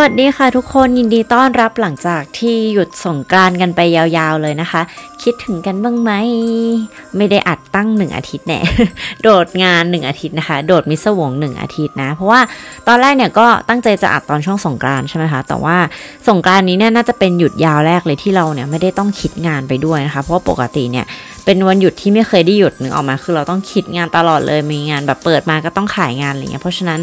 วัสดีค่ะทุกคนยินดีต้อนรับหลังจากที่หยุดสงกรานกันไปยาวๆเลยนะคะ คิดถึงกันบ้างไหม ไม่ได้อัดตั้งหนึ่งอาทิตย์แน่โดดงานหนึ่งอาทิตย์นะคะ โดดมิสวงหนึ่งอาทิตย์นะ เพราะว่าตอนแรกเนี่ยก็ตั้งใจจะอัดตอนช่วงสงกรานใช่ไหมคะแต่ว่าสงกรานนี้เนี่ยน่าจะเป็นหยุดยาวแรกเลยที่เราเนี่ยไม่ได้ต้องคิดงานไปด้วยนะคะ เพราะปกติเนี่ยเป็นวันหยุดที่ไม่เคยได้หยุดนึกออกมาคือเราต้องคิดงานตลอดเลยมีงานแบบเปิดมาก็ต้องขายงานอะไรเงี้ยเพราะฉะนั้น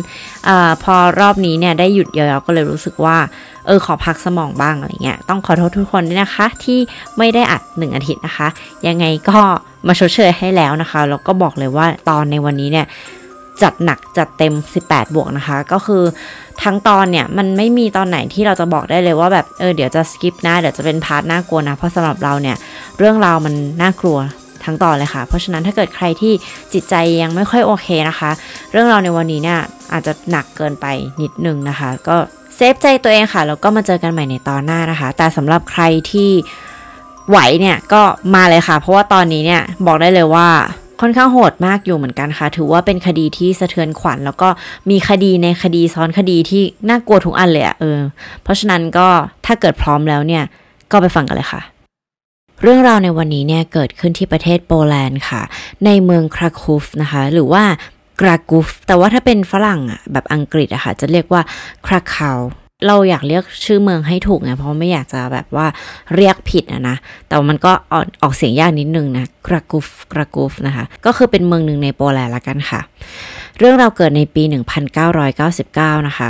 อพอรอบนี้เนี่ยได้หยุดยาวๆก็เลยรู้สึกว่าเออขอพักสมองบ้างอะไรเงี้ยต้องขอโทษทุกคนด้วยนะคะ ที่ไม่ได้อัดหนึ่งอาทิตย์นะคะ ยังไงก็มาชดเชยให้แล้วนะคะแล้วก็บอกเลยว่าตอนในวันนี้เนี่ย จัดหนักจัดเต็ม 18 บวกนะคะ ก็คือทั้งตอนเนี่ย มันไม่มีตอนไหนที่เราจะบอกได้เลยว่าแบบเออเดี๋ยวจะ skip นะเดี๋ยวจะเป็น part น่ากลัวนะ เพราะสำหรับเราเนี่ย เรื่องราวมันน่ากลัวทั้งตอนเลยค่ะ เพราะฉะนั้นถ้าเกิดใครที่จิตใจยังไม่ค่อยโอเคนะคะ เรื่องราวในวันนี้เนี่ยอาจจะหนักเกินไปนิดนึงนะคะ ก็เซฟใจตัวเองค่ะแล้วก็มาเจอกันใหม่ในตอนหน้านะคะ แต่สำหรับใครที่ไหวเนี่ยก็มาเลยค่ะ เพราะว่าตอนนี้เนี่ยบอกได้เลยว่า ค่อนข้างโหดมากอยู่เหมือนกันค่ะ ถือว่าเป็นคดีที่สะเทือนขวัญ แล้วก็มีคดีในคดีซ้อนคดีที่น่ากลัวทุกอันเลยอะเออ เพราะฉะนั้นก็ถ้าเกิดพร้อมแล้วเนี่ย ก็ไปฟังกันเลยค่ะ เรื่องราวในวันนี้เนี่ยเกิดขึ้นที่ประเทศโปแลนด์ค่ะ ในเมืองคราคูฟนะคะ หรือว่ากรากูฟแต่ว่าถ้าเป็นฝรั่งอะแบบอังกฤษอะค่ะ จะเรียกว่าคราคาว เราอยากเรียกชื่อเมืองให้ถูกไงเพราะไม่อยากจะแบบว่าเรียกผิดนะนะ แต่มันก็ออกออกเสียงยากนิดนึงนะกรากูฟกรากูฟนะคะ ก็คือเป็นเมืองหนึ่งในโปแลนด์ละกันค่ะ เรื่องเราเกิดในปี 1999 นะคะ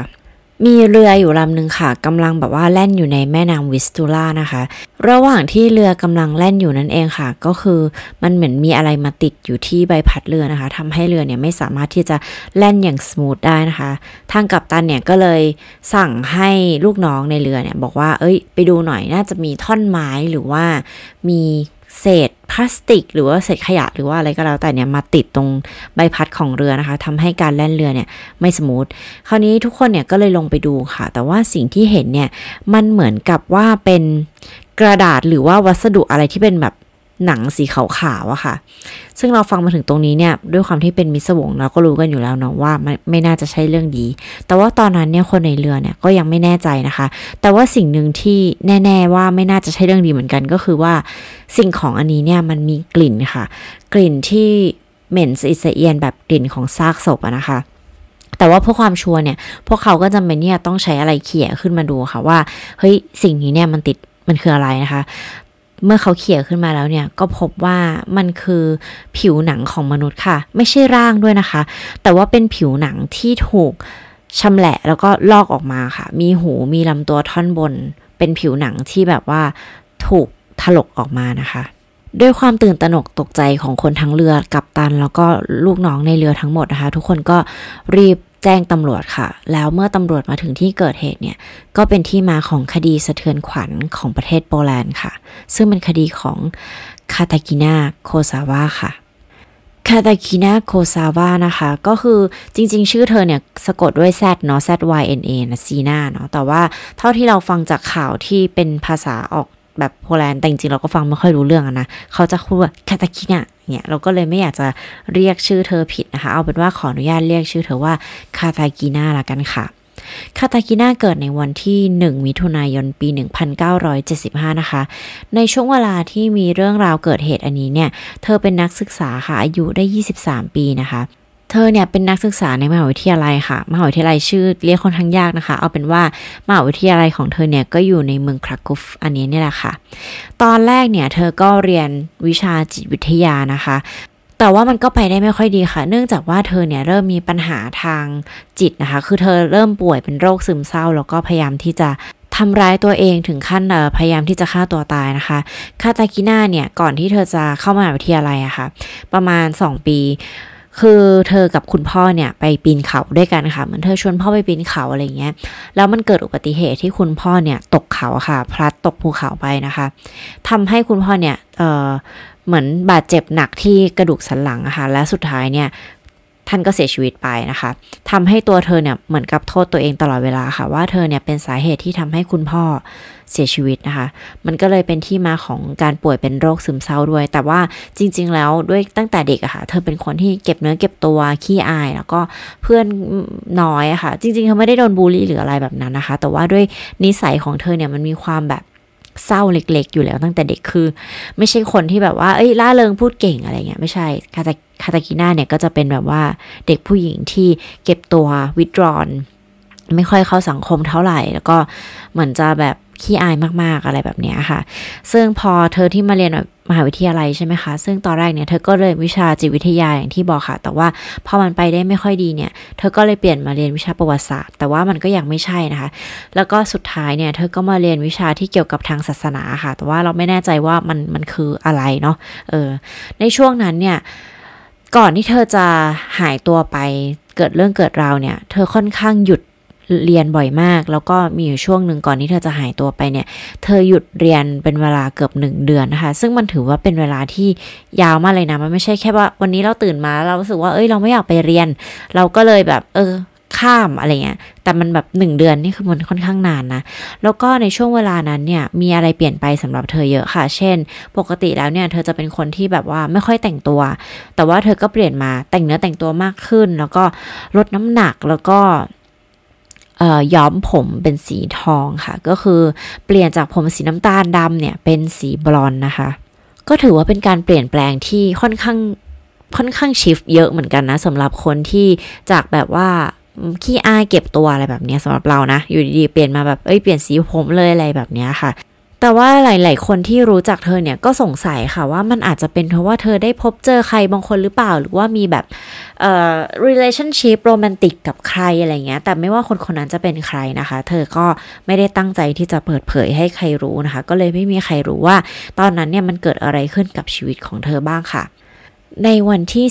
มีเรืออยู่ลำหนึ่งค่ะกำลังแบบว่าแล่นอยู่ในแม่น้ำวิสตูล่านะคะ ระหว่างที่เรือกำลังแล่นอยู่นั่นเองค่ะ ก็คือมันเหมือนมีอะไรมาติดอยู่ที่ใบพัดเรือนะคะทำให้เรือเนี่ยไม่สามารถที่จะแล่นอย่าง smooth ได้นะคะ ทางกัปตันเนี่ยก็เลยสั่งให้ลูกน้องในเรือเนี่ยบอกว่า เอ้ย ไปดูหน่อยน่าจะมีท่อนไม้หรือว่ามี เศษพลาสติก หรือว่าเศษขยะหรือว่าอะไรก็แล้วแต่เนี่ยมาติดตรงใบพัดของเรือนะคะทำให้การแล่นเรือเนี่ยไม่ smooth คราวนี้ทุกคนเนี่ยก็เลยลงไปดูค่ะ แต่ว่าสิ่งที่เห็นเนี่ยมันเหมือนกับว่าเป็นกระดาษหรือว่าวัสดุอะไรที่เป็นแบบ หนังสีขาวๆอะค่ะ ซึ่งเราฟังมาถึงตรงนี้เนี่ย ด้วยความที่เป็นมิสวงเราก็รู้กันอยู่แล้วเนาะว่าไม่ไม่น่าจะใช่เรื่องดี แต่ว่าตอนนั้นเนี่ยคนในเรือเนี่ยก็ยังไม่แน่ใจนะคะ แต่ว่าสิ่งหนึ่งที่แน่ ๆว่าไม่น่าจะใช่เรื่องดีเหมือนกันก็คือว่าสิ่งของอันนี้เนี่ยมันมีกลิ่นค่ะ กลิ่นที่เหม็นสะเอียนแบบกลิ่นของซากศพอะนะคะแต่ว่าเพื่อความชัวร์เนี่ย พวกเขาก็จำเป็นเนี่ยต้องใช้อะไรเขี่ยขึ้นมาดูค่ะว่า เฮ้ย สิ่งนี้เนี่ยมันติดมันคืออะไรนะคะ เมื่อเขาเขี่ยขึ้นมาแล้วเนี่ยก็พบว่ามันคือผิวหนังของมนุษย์ค่ะ ไม่ใช่ร่างด้วยนะคะ แต่ว่าเป็นผิวหนังที่ถูกชำแหละแล้วก็ลอกออกมาค่ะ มีหูมีลำตัวท่อนบน เป็นผิวหนังที่แบบว่าถูกถลกออกมานะคะด้วยความตื่นตระหนกตกใจของคนทั้งเรือกับตัน แล้วก็ลูกน้องในเรือทั้งหมดนะคะ ทุกคนก็รีบ แจ้งตำรวจค่ะ แล้วเมื่อตำรวจมาถึงที่เกิดเหตุเนี่ย ก็เป็นที่มาของคดีสะเทือนขวัญของประเทศโปแลนด์ค่ะ ซึ่งเป็นคดีของคาตากินาโคซาวาค่ะคาตากินาโคซาวานะคะ ก็คือจริงๆ ชื่อเธอเนี่ย สะกดด้วย Z เนาะ Z Y N A นะซีนาเนาะแต่ว่าเท่าที่เราฟังจากข่าวที่เป็นภาษาออก แบบโปแลนด์แต่จริงๆเราก็ฟังไม่ค่อยรู้เรื่องนะเขาจะพูดว่าคาตากินาเนี่ยเราก็เลยไม่อยากจะเรียกชื่อเธอผิดนะคะ เอาเป็นว่าขออนุญาตเรียกชื่อเธอว่าคาตากิน่าละกันค่ะคาตากิน่าเกิดในวันที่ 1 มิถุนายนปี 1975 นะคะ ในช่วงเวลาที่มีเรื่องราวเกิดเหตุอันนี้เนี่ย เธอเป็นนักศึกษาค่ะ อายุได้ 23 ปีนะคะ เธอเนี่ยเป็นนักศึกษาในมหาวิทยาลัยค่ะ มหาวิทยาลัยชื่อเรียกค่อนข้างยากนะคะ เอาเป็นว่ามหาวิทยาลัยของเธอเนี่ยก็อยู่ในเมืองครากุฟอันนี้นี่แหละค่ะ ตอนแรกเนี่ยเธอก็เรียนวิชาจิตวิทยานะคะ แต่ว่ามันก็ไปได้ไม่ค่อยดีค่ะ เนื่องจากว่าเธอเนี่ยเริ่มมีปัญหาทางจิตนะคะ คือเธอเริ่มป่วยเป็นโรคซึมเศร้า แล้วก็พยายามที่จะทำร้ายตัวเองถึงขั้นพยายามที่จะฆ่าตัวตายนะคะ คาตากิน่าเนี่ยก่อนที่เธอจะเข้ามหาวิทยาลัยอะคะ่ะ ประมาณ 2 ปี คือเธอกับคุณพ่อเนี่ยไปปีนเขาด้วยกันค่ะเหมือนเธอชวนพ่อไปปีนเขาอะไรเงี้ยแล้วมันเกิดอุบัติเหตุที่คุณพ่อเนี่ยตกเขาค่ะ พลัดตกภูเขาไปนะคะทำให้คุณพ่อเนี่ยเออเหมือนบาดเจ็บหนักที่กระดูกสันหลังอะค่ะและสุดท้ายเนี่ย ท่านก็เสียชีวิตไปนะคะทำให้ตัวเธอเนี่ยเหมือนกับโทษตัวเองตลอดเวลาค่ะ ว่าเธอเนี่ยเป็นสาเหตุที่ทำให้คุณพ่อเสียชีวิตนะคะ มันก็เลยเป็นที่มาของการป่วยเป็นโรคซึมเศร้าด้วย แต่ว่าจริง ๆ แล้วด้วยตั้งแต่เด็กอะค่ะ เธอเป็นคนที่เก็บเนื้อเก็บตัวขี้อาย แล้วก็เพื่อนน้อยอะค่ะ จริงๆ เธอไม่ได้โดนบูลลี่หรืออะไรแบบนั้นนะคะ แต่ว่าด้วยนิสัยของเธอเนี่ยมันมีความแบบ เศร้าเล็ก ๆ อยู่แล้วตั้งแต่เด็กคือ ไม่ใช่คนที่แบบว่าเอ้ยล่าเริงพูดเก่งอะไรเงี้ยไม่ใช่คาตาคาตากิน่าเนี่ยก็จะเป็นแบบว่าเด็กผู้หญิงที่เก็บตัววิดรอน ไม่ค่อยเข้าสังคมเท่าไหร่ แล้วก็เหมือนจะแบบ ขี้อายมากๆอะไรแบบนี้ค่ะ ซึ่งพอเธอที่มาเรียนมหาวิทยาลัยใช่ไหมคะ ซึ่งตอนแรกเนี่ยเธอก็เรียนวิชาจิตวิทยาอย่างที่บอกค่ะ แต่ว่าพอมันไปได้ไม่ค่อยดีเนี่ย เธอก็เลยเปลี่ยนมาเรียนวิชาประวัติศาสตร์ แต่ว่ามันก็ยังไม่ใช่นะคะ แล้วก็สุดท้ายเนี่ยเธอก็มาเรียนวิชาที่เกี่ยวกับทางศาสนาค่ะ แต่ว่าเราไม่แน่ใจว่ามันมันคืออะไรเนาะ เออ ในช่วงนั้นเนี่ย ก่อนที่เธอจะหายตัวไปเกิดเรื่องเกิดราวเนี่ย เธอค่อนข้างหยุด เรียนบ่อยมาก แล้วก็มีอยู่ช่วงหนึ่งก่อนที่เธอจะหายตัวไปเนี่ย เธอหยุดเรียนเป็นเวลาเกือบหนึ่งเดือนนะคะ ซึ่งมันถือว่าเป็นเวลาที่ยาวมากเลยนะ มันไม่ใช่แค่ว่าวันนี้เราตื่นมาเรารู้สึกว่า เอ้ย เราไม่อยากไปเรียน เราก็เลยแบบ เออ ข้ามอะไรเงี้ย แต่มันแบบหนึ่งเดือนนี่คือมันค่อนข้างนานนะ แล้วก็ในช่วงเวลานั้นเนี่ย มีอะไรเปลี่ยนไปสำหรับเธอเยอะค่ะ เช่น ปกติแล้วเนี่ย เธอจะเป็นคนที่แบบว่าไม่ค่อยแต่งตัว แต่ว่าเธอก็เปลี่ยนมาแต่งเนื้อแต่งตัวมากขึ้น แล้วก็ลดน้ำหนัก แล้วก็ ย้อมผมเป็นสีทองค่ะ ก็คือเปลี่ยนจากผมสีน้ำตาลดำเนี่ยเป็นสีบลอนนะคะ ก็ถือว่าเป็นการเปลี่ยนแปลงที่ค่อนข้างค่อนข้างชิฟเยอะเหมือนกันนะสำหรับคนที่จากแบบว่าขี้อายเก็บตัวอะไรแบบนี้สำหรับเรานะ อยู่ดีๆเปลี่ยนมาแบบเอ้ยเปลี่ยนสีผมเลยอะไรแบบนี้ค่ะ แต่ว่าหลาย ๆ คนที่รู้จักเธอเนี่ยก็สงสัยค่ะว่ามันอาจจะเป็นเพราะว่าเธอได้พบเจอใครบางคนหรือเปล่า หรือว่ามีแบบเอ่อ relationship โรแมนติกกับใครอะไรเงี้ย แต่ไม่ว่าคนคนนั้นจะเป็นใครนะคะ เธอก็ไม่ได้ตั้งใจที่จะเปิดเผยให้ใครรู้นะคะ ก็เลยไม่มีใครรู้ว่า ตอนนั้นเนี่ยมันเกิดอะไรขึ้นกับชีวิตของเธอบ้างค่ะในวันที่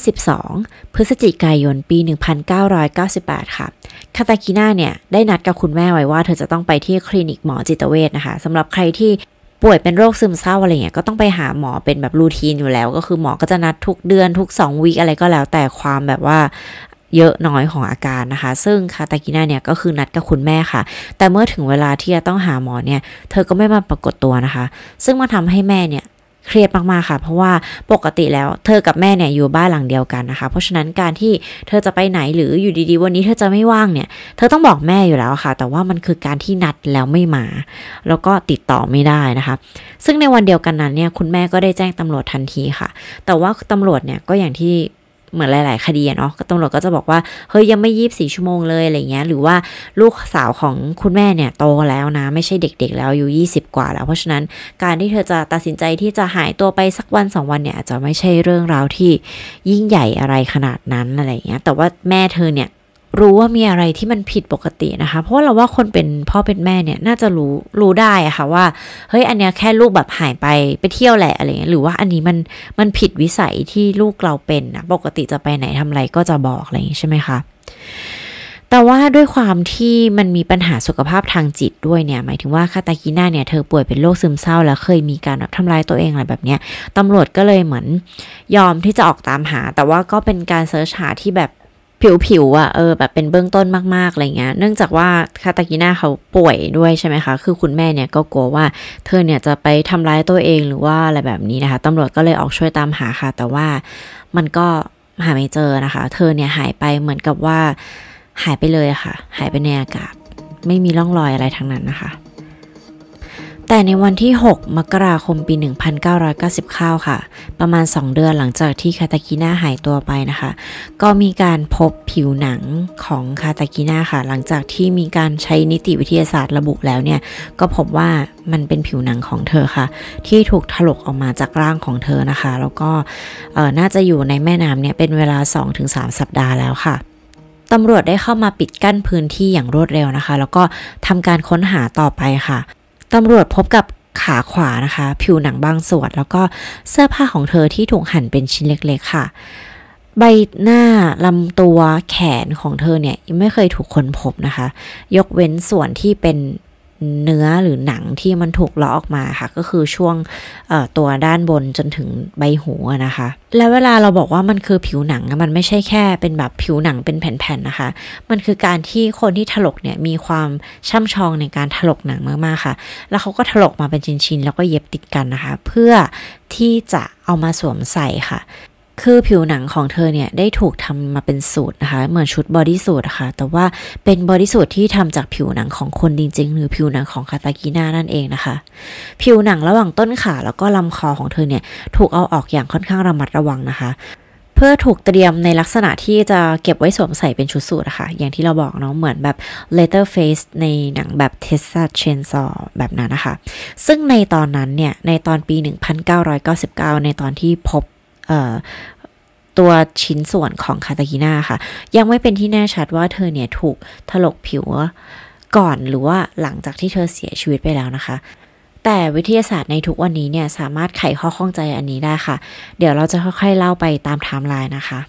12 พฤศจิกายน ปี 1998 ค่ะ คาตากิน่าเนี่ยได้นัดกับคุณแม่ไว้ว่าเธอจะต้องไปที่คลินิกหมอจิตเวชนะคะสำหรับใครที่ป่วยเป็นโรคซึมเศร้าอะไรเงี้ยก็ต้องไปหาหมอเป็นแบบรูทีนอยู่แล้ว ก็คือหมอก็จะนัดทุกเดือนทุก 2วีคอะไรก็แล้วแต่ความแบบว่าเยอะน้อยของอาการนะคะ ซึ่งคาตากิน่าเนี่ยก็คือนัดกับคุณแม่ค่ะ แต่เมื่อถึงเวลาที่จะต้องหาหมอเนี่ย เธอก็ไม่มาปรากฏตัวนะคะ ซึ่งมาทำให้แม่เนี่ย เครียดมากๆค่ะ เพราะว่าปกติแล้วเธอกับแม่เนี่ยอยู่บ้านหลังเดียวกันนะคะ เพราะฉะนั้นการที่เธอจะไปไหนหรืออยู่ดีๆ วันนี้เธอจะไม่ว่างเนี่ย เธอต้องบอกแม่อยู่แล้วค่ะ แต่ว่ามันคือการที่นัดแล้วไม่มา แล้วก็ติดต่อไม่ได้นะคะ ซึ่งในวันเดียวกันนั้นเนี่ยคุณแม่ก็ได้แจ้งตำรวจทันทีค่ะ แต่ว่าตำรวจเนี่ยก็อย่างที่ เหมือนหลาย ๆ คดีเนาะตำรวจก็จะบอกว่าเฮ้ยยังไม่ยีบสี่ชั่วโมงเลยอะไรเงี้ยหรือว่าลูกสาวของคุณแม่เนี่ยโตแล้วนะ ไม่ใช่เด็ก ๆ แล้วอายุยี่สิบกว่าแล้ว เพราะฉะนั้นการที่เธอจะตัดสินใจที่จะหายตัวไปสักวันสองวันเนี่ยอาจจะไม่ใช่เรื่องราวที่ยิ่งใหญ่อะไรขนาดนั้นอะไรเงี้ยแต่ว่าแม่เธอเนี่ย รู้ว่ามีอะไรที่มันผิดปกตินะคะ เพราะเราว่าคนเป็นพ่อเป็นแม่เนี่ยน่าจะรู้รู้ได้อะค่ะว่าเฮ้ยอันเนี้ยแค่ลูกแบบหายไปไปเที่ยวแหละอะไรเงี้ยหรือว่าอันนี้มันมันผิดวิสัยที่ลูกเราเป็นนะปกติจะไปไหนทำอะไรก็จะบอกอะไรอย่างี้ใช่ไหมคะแต่ว่าด้วยความที่มันมีปัญหาสุขภาพทางจิตด้วยเนี่ย หมายถึงว่าคาตากิน่าเนี่ยเธอป่วยเป็นโรคซึมเศร้าแล้วเคยมีการแบบทำลายตัวเองอะไรแบบเนี้ยตำรวจก็เลยเหมือนยอมที่จะออกตามหา แต่ว่าก็เป็นการเสิร์ชหาที่แบบ ผิวๆอะ่ะเออแบบเป็นเบื้องต้นมากๆอะไรเงี้ย เนื่องจากว่าคาตากิน่าเขาป่วยด้วยใช่ไหมคะ คือคุณแม่เนี่ยก็กลัวว่าเธอเนี่ยจะไปทำร้ายตัวเองหรือว่าอะไรแบบนี้นะคะตำรวจก็เลยออกช่วยตามหาค่ะ แต่ว่ามันก็หาไม่เจอนะคะ เธอเนี่ยหายไปเหมือนกับว่าหายไปเลยค่ะ หายไปในอากาศ ไม่มีร่องรอยอะไรทั้งนั้นนะคะ แต่ในวันที่ 6 มกราคมปี 1999 ค่ะ ประมาณ 2 เดือนหลังจากที่คาตากิน่าหายตัวไปนะคะ ก็มีการพบผิวหนังของคาตากิน่าค่ะ หลังจากที่มีการใช้นิติวิทยาศาสตร์ระบุแล้วเนี่ย ก็พบว่ามันเป็นผิวหนังของเธอค่ะ ที่ถูกถลกออกมาจากร่างของเธอนะคะ แล้วก็น่าจะอยู่ในแม่น้ำเนี่ยเป็นเวลา 2-3 สัปดาห์แล้วค่ะตำรวจได้เข้ามาปิดกั้นพื้นที่อย่างรวดเร็วนะคะ แล้วก็ทำการค้นหาต่อไปค่ะ ตำรวจพบกับขาขวานะคะ ผิวหนังบางส่วน แล้วก็เสื้อผ้าของเธอที่ถูกหั่นเป็นชิ้นเล็กๆค่ะ ใบหน้าลำตัวแขนของเธอเนี่ยยังไม่เคยถูกค้นพบนะคะ ยกเว้นส่วนที่เป็น เนื้อหรือหนังที่มันถูกเลาะออกมาค่ะ ก็คือช่วงตัวด้านบนจนถึงใบหูนะคะ แล้วเวลาเราบอกว่ามันคือผิวหนังมันไม่ใช่แค่เป็นแบบผิวหนังเป็นแผ่นๆนะคะ มันคือการที่คนที่ถลกเนี่ยมีความช่ำชองในการถลกหนังมากๆค่ะ แล้วเขาก็ถลกมาเป็นชิ้นๆแล้วก็เย็บติดกันนะคะ เพื่อที่จะเอามาสวมใส่ค่ะ คือผิวหนังของเธอเนี่ยได้ถูกทำมาเป็นสูทนะคะ เหมือนชุด bodysuit นะคะแต่ว่าเป็น bodysuit ที่ทำจากผิวหนังของคนจริง ๆ หรือผิวหนังของคาตากิน่านั่นเองนะคะ ผิวหนังระหว่างต้นขาแล้วก็ลำคอของเธอเนี่ยถูกเอาออกอย่างค่อนข้างระมัดระวังนะคะเพื่อถูกเตรียมในลักษณะที่จะเก็บไว้สวมใส่เป็นชุดสูทนะคะอย่างที่เราบอกเนาะเหมือนแบบ Leatherface ในหนังแบบ Texas Chainsaw แบบนั้นนะคะ ซึ่งในตอนนั้นเนี่ย ในตอนปี 1999 ในตอนที่พบ ตัวชิ้นส่วนของคาตากิน่าค่ะ ยังไม่เป็นที่แน่ชัดว่าเธอเนี่ยถูกถลกผิวก่อนหรือว่าหลังจากที่เธอเสียชีวิตไปแล้วนะคะ แต่วิทยาศาสตร์ในทุกวันนี้เนี่ยสามารถไขข้อข้องใจอันนี้ได้ค่ะ เดี๋ยวเราจะค่อยๆเล่าไปตามไทม์ไลน์นะคะ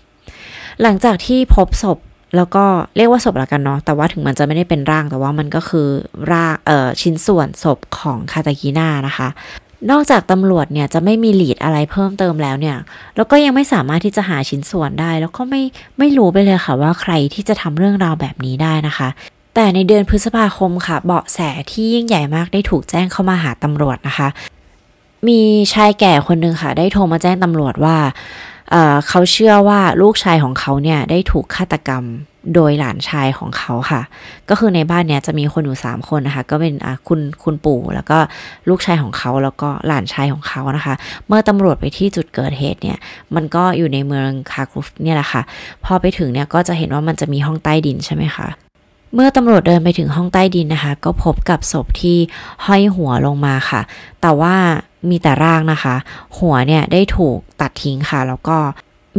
หลังจากที่พบศพแล้วก็เรียกว่าศพละกันเนาะ แต่ว่าถึงมันจะไม่ได้เป็นร่าง แต่ว่ามันก็คือร่างเอ่อชิ้นส่วนศพของคาตากิน่านะคะ นอกจากตำรวจเนี่ยจะไม่มีหลีดอะไรเพิ่มเติมแล้วเนี่ย แล้วก็ยังไม่สามารถที่จะหาชิ้นส่วนได้ แล้วก็ไม่ไม่รู้ไปเลยค่ะว่าใครที่จะทำเรื่องราวแบบนี้ได้นะคะ แต่ในเดือนพฤษภาคมค่ะ เบาะแสที่ยิ่งใหญ่มากได้ถูกแจ้งเข้ามาหาตำรวจนะคะ มีชายแก่คนหนึ่งค่ะ ได้โทรมาแจ้งตำรวจว่าเเขาเชื่อว่าลูกชายของเขาเนี่ยได้ถูกฆาตกรรม โดยหลานชายของเขาค่ะ ก็คือในบ้านเนี้ยจะมีคนอยู่สามคนนะคะ ก็เป็นคุณคุณปู่แล้วก็ลูกชายของเขาแล้วก็หลานชายของเขานะคะ เมื่อตำรวจไปที่จุดเกิดเหตุเนี่ยมันก็อยู่ในเมืองคาครุฟเนี่ยแหละค่ะ พอไปถึงเนี่ยก็จะเห็นว่ามันจะมีห้องใต้ดินใช่ไหมคะเมื่อตำรวจเดินไปถึงห้องใต้ดินนะคะ ก็พบกับศพที่ห้อยหัวลงมาค่ะ แต่ว่ามีแต่ร่างนะคะ หัวเนี่ยได้ถูกตัดทิ้งค่ะ แล้วก็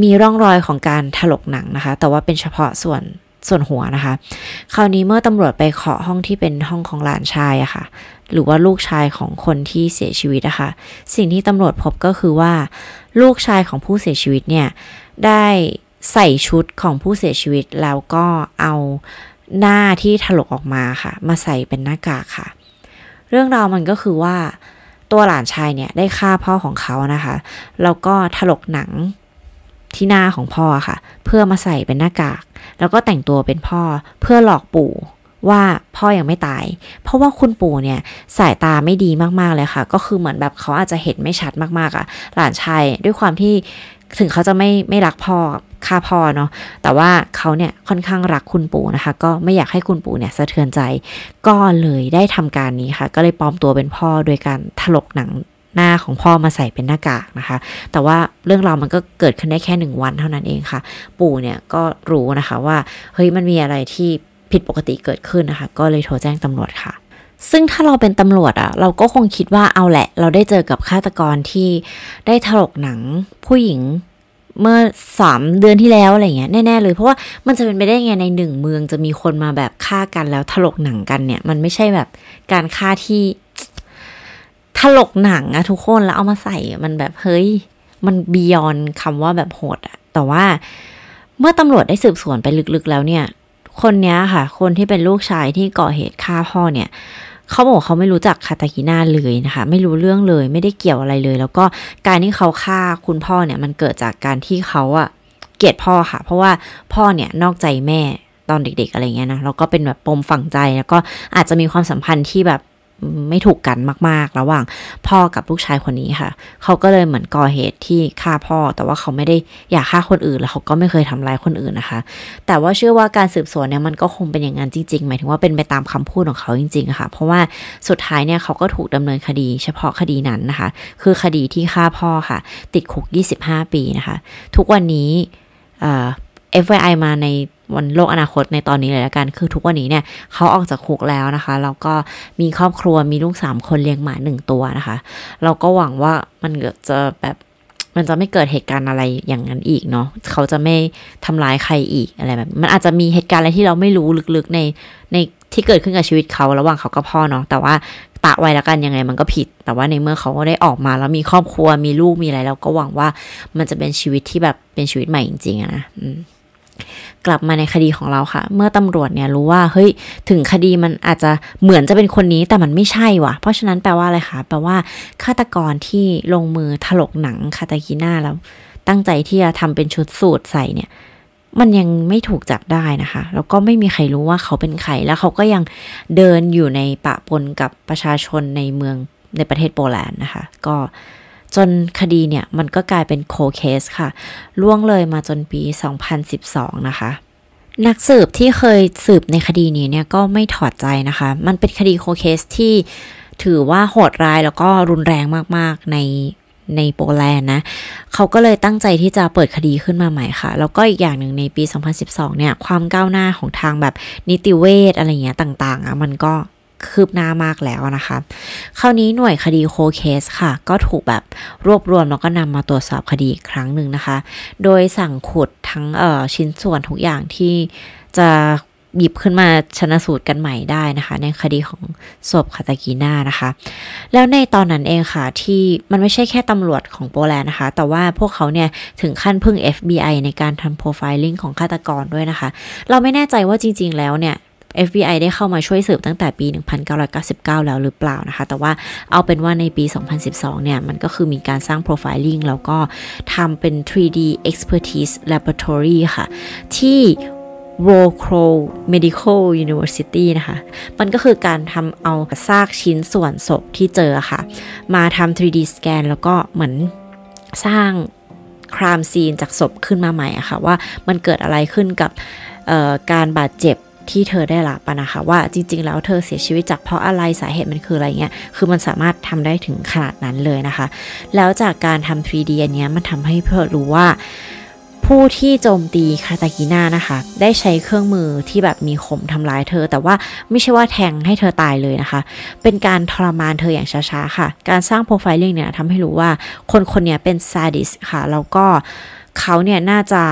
มีร่องรอยของการถลกหนังนะคะ แต่ว่าเป็นเฉพาะส่วนส่วนหัวนะคะ คราวนี้เมื่อตำรวจไปเคาะห้องที่เป็นห้องของหลานชายอะคะ่ะ หรือว่าลูกชายของคนที่เสียชีวิตอะคะ่ะสิ่งที่ตำรวจพบก็คือว่า ลูกชายของผู้เสียชีวิตเนี่ย ได้ใส่ชุดของผู้เสียชีวิตแล้วก็เอาหน้าที่ถลกออกมาค่ะ มาใส่เป็นหน้ากากค่ะ เรื่องราวมันก็คือว่าตัวหลานชายเนี่ยได้ฆ่าพ่อของเขานะคะ แล้วก็ถลกหนัง ที่หน้าของพ่อค่ะ เพื่อมาใส่เป็นหน้ากาก แล้วก็แต่งตัวเป็นพ่อเพื่อหลอกปู่ว่าพ่อยังไม่ตาย เพราะว่าคุณปู่เนี่ยสายตาไม่ดีมากๆเลยค่ะ ก็คือเหมือนแบบเขาอาจจะเห็นไม่ชัดมากๆอะ่ะ หลานชายด้วยความที่ถึงเขาจะไม่ไม่รักพ่อฆ่าพ่อเนาะแต่ว่าเขาเนี่ยค่อนข้างรักคุณปู่นะคะ ก็ไม่อยากให้คุณปู่เนี่ยสะเทือนใจ ก็เลยได้ทำการนี้ค่ะ ก็เลยปลอมตัวเป็นพ่อโดยการถลกหนัง หน้าของพ่อมาใส่เป็นหน้ากากนะคะ แต่ว่าเรื่องราวมันก็เกิดขึ้นได้แค่หนึ่งวันเท่านั้นเองค่ะ ปู่เนี่ยก็รู้นะคะว่าเฮ้ยมันมีอะไรที่ผิดปกติเกิดขึ้นนะคะ ก็เลยโทรแจ้งตำรวจค่ะซึ่งถ้าเราเป็นตำรวจอะเราก็คงคิดว่าเอาแหละ เราได้เจอกับฆาตกรที่ได้ถลกหนังผู้หญิงเมื่อสามเดือนที่แล้วอะไรเงี้ยแน่ ๆ เลย เพราะว่ามันจะเป็นไปได้ไงในหนึ่งเมืองจะมีคนมาแบบฆ่ากันแล้วถลกหนังกันเนี่ย มันไม่ใช่แบบการฆ่าที่ ถลกหนังอะทุกคนแล้วเอามาใส่มันแบบเฮ้ย มันบียอนคำว่าแบบโหดอะแต่ว่าเมื่อตำรวจได้สืบสวนไปลึกๆแล้วเนี่ย คนนี้ค่ะ คนที่เป็นลูกชายที่ก่อเหตุฆ่าพ่อเนี่ยเขาบอกเขาไม่รู้จักคาตากิน่าเลยนะคะ ไม่รู้เรื่องเลยไม่ได้เกี่ยวอะไรเลย แล้วก็การที่เขาฆ่าคุณพ่อเนี่ย มันเกิดจากการที่เขาอะเกลียดพ่อค่ะ เพราะว่าพ่อเนี่ยนอกใจแม่ตอนเด็ก ๆ อะไรเงี้ยนะแล้วก็เป็นแบบปมฝังใจแล้วก็อาจจะมีความสัมพันธ์ที่แบบ ไม่ถูกกันมากๆ ระหว่างพ่อกับลูกชายคนนี้ค่ะ เขาก็เลยเหมือนก่อเหตุที่ฆ่าพ่อ แต่ว่าเขาไม่ได้อยากฆ่าคนอื่น แล้วเขาก็ไม่เคยทำร้ายคนอื่นนะคะ แต่ว่าเชื่อว่าการสืบสวนเนี่ยมันก็คงเป็นอย่างนั้นจริงๆ หมายถึงว่าเป็นไปตามคำพูดของเขาจริงๆค่ะ เพราะว่าสุดท้ายเนี่ยเขาก็ถูกดำเนินคดี เฉพาะคดีนั้นนะคะ คือคดีที่ฆ่าพ่อค่ะ ติดคุก 25 ปีนะคะ ทุกวันนี้ FYI มาใน วันโลกอนาคตในตอนนี้เลยละกัน คือทุกวันนี้เนี่ยเขาออกจากคุกแล้วนะคะแล้วก็มีครอบครัวมีลูกสามคนเลี้ยงหมาหนึ่งตัวนะคะ เราก็หวังว่ามันจะแบบมันจะไม่เกิดเหตุการณ์อะไรอย่างนั้นอีกเนาะเขาจะไม่ทำร้ายใครอีกอะไรแบบ มันอาจจะมีเหตุการณ์อะไรที่เราไม่รู้ลึกๆในในที่เกิดขึ้นกับชีวิตเขาระหว่างเขากับพ่อเนาะแต่ว่าตะไว้แล้วกันยังไงมันก็ผิด แต่ว่าในเมื่อเขาก็ได้ออกมาแล้วมีครอบครัวมีลูกมีอะไรเราก็หวังว่ามันจะเป็นชีวิตที่แบบเป็นชีวิตใหม่จริงๆอะนะ กลับมาในคดีของเราค่ะ เมื่อตำรวจเนี่ยรู้ว่าเฮ้ยถึงคดีมันอาจจะเหมือนจะเป็นคนนี้แต่มันไม่ใช่ว่ะ เพราะฉะนั้นแปลว่าอะไรคะแปลว่าฆาตกรที่ลงมือถลกหนังคาตากิน่าแล้ว ตั้งใจที่จะทำเป็นชุดสูตรใส่เนี่ยมันยังไม่ถูกจับได้นะคะ แล้วก็ไม่มีใครรู้ว่าเขาเป็นใคร แล้วเขาก็ยังเดินอยู่ในปะปนกับประชาชนในเมืองในประเทศโปแลนด์นะคะ ก็ จนคดีเนี่ยมันก็กลายเป็น cold case ค่ะ ล่วงเลยมาจนปี 2012 นะคะนักสืบที่เคยสืบในคดีนี้เนี่ยก็ไม่ถอดใจนะคะ มันเป็นคดี cold case ที่ถือว่าโหดร้ายแล้วก็รุนแรงมากๆในในโปแลนด์นะ เขาก็เลยตั้งใจที่จะเปิดคดีขึ้นมาใหม่ค่ะ แล้วก็อีกอย่างหนึ่งในปี 2012 เนี่ย ความก้าวหน้าของทางแบบนิติเวชอะไรเงี้ยต่างๆอะมันก็ คืบหน้ามากแล้วนะคะ คราวนี้หน่วยคดีโคเคสค่ะ ก็ถูกแบบรวบรวมแล้วก็นำมาตรวจสอบคดีอีกครั้งหนึ่งนะคะ โดยสั่งขุดทั้งชิ้นส่วนทุกอย่างที่จะหยิบขึ้นมาชนะสูตรกันใหม่ได้นะคะ ในคดีของศพคาตากีนานะคะ แล้วในตอนนั้นเองค่ะ ที่มันไม่ใช่แค่ตำรวจของโปแลนด์นะคะ แต่ว่าพวกเขาเนี่ยถึงขั้นพึ่ง FBI ในการทำโปรไฟลิงของฆาตกรด้วยนะคะ เราไม่แน่ใจว่าจริง ๆ แล้วเนี่ย FBI ได้เข้ามาช่วยสืบตั้งแต่ปี 1999 แล้วหรือเปล่านะคะ แต่ว่าเอาเป็นว่าในปี 2012 เนี่ย มันก็คือมีการสร้าง profiling แล้วก็ทำเป็น 3D expertise laboratory ค่ะ ที่ w o c r o Medical University นะคะ มันก็คือการทำเอาซากชิ้นส่วนศพที่เจอค่ะ มาทำ 3D scan แล้วก็เหมือนสร้างครามซีนจากศพขึ้นมาใหม่อะค่ะ ว่ามันเกิดอะไรขึ้นกับการบาดเจ็บ ที่เธอได้รับนะคะ ว่าจริง ๆ แล้วเธอเสียชีวิตจากเพราะอะไรสาเหตุมันคืออะไรเงี้ยคือมันสามารถทำได้ถึงขนาดนั้นเลยนะคะ แล้วจากการทำ 3D อันนี้มันทำให้เพื่อรู้ว่าผู้ที่โจมตีคาตากิน่านะคะ ได้ใช้เครื่องมือที่แบบมีคมทำร้ายเธอ แต่ว่าไม่ใช่ว่าแทงให้เธอตายเลยนะคะ เป็นการทรมานเธออย่างช้าๆค่ะ การสร้างโปรไฟล์เนี่ยทำให้รู้ว่าคนคนนี้เป็นซาดิสค่ะ แล้วก็เขาเนี่ยน่าจะ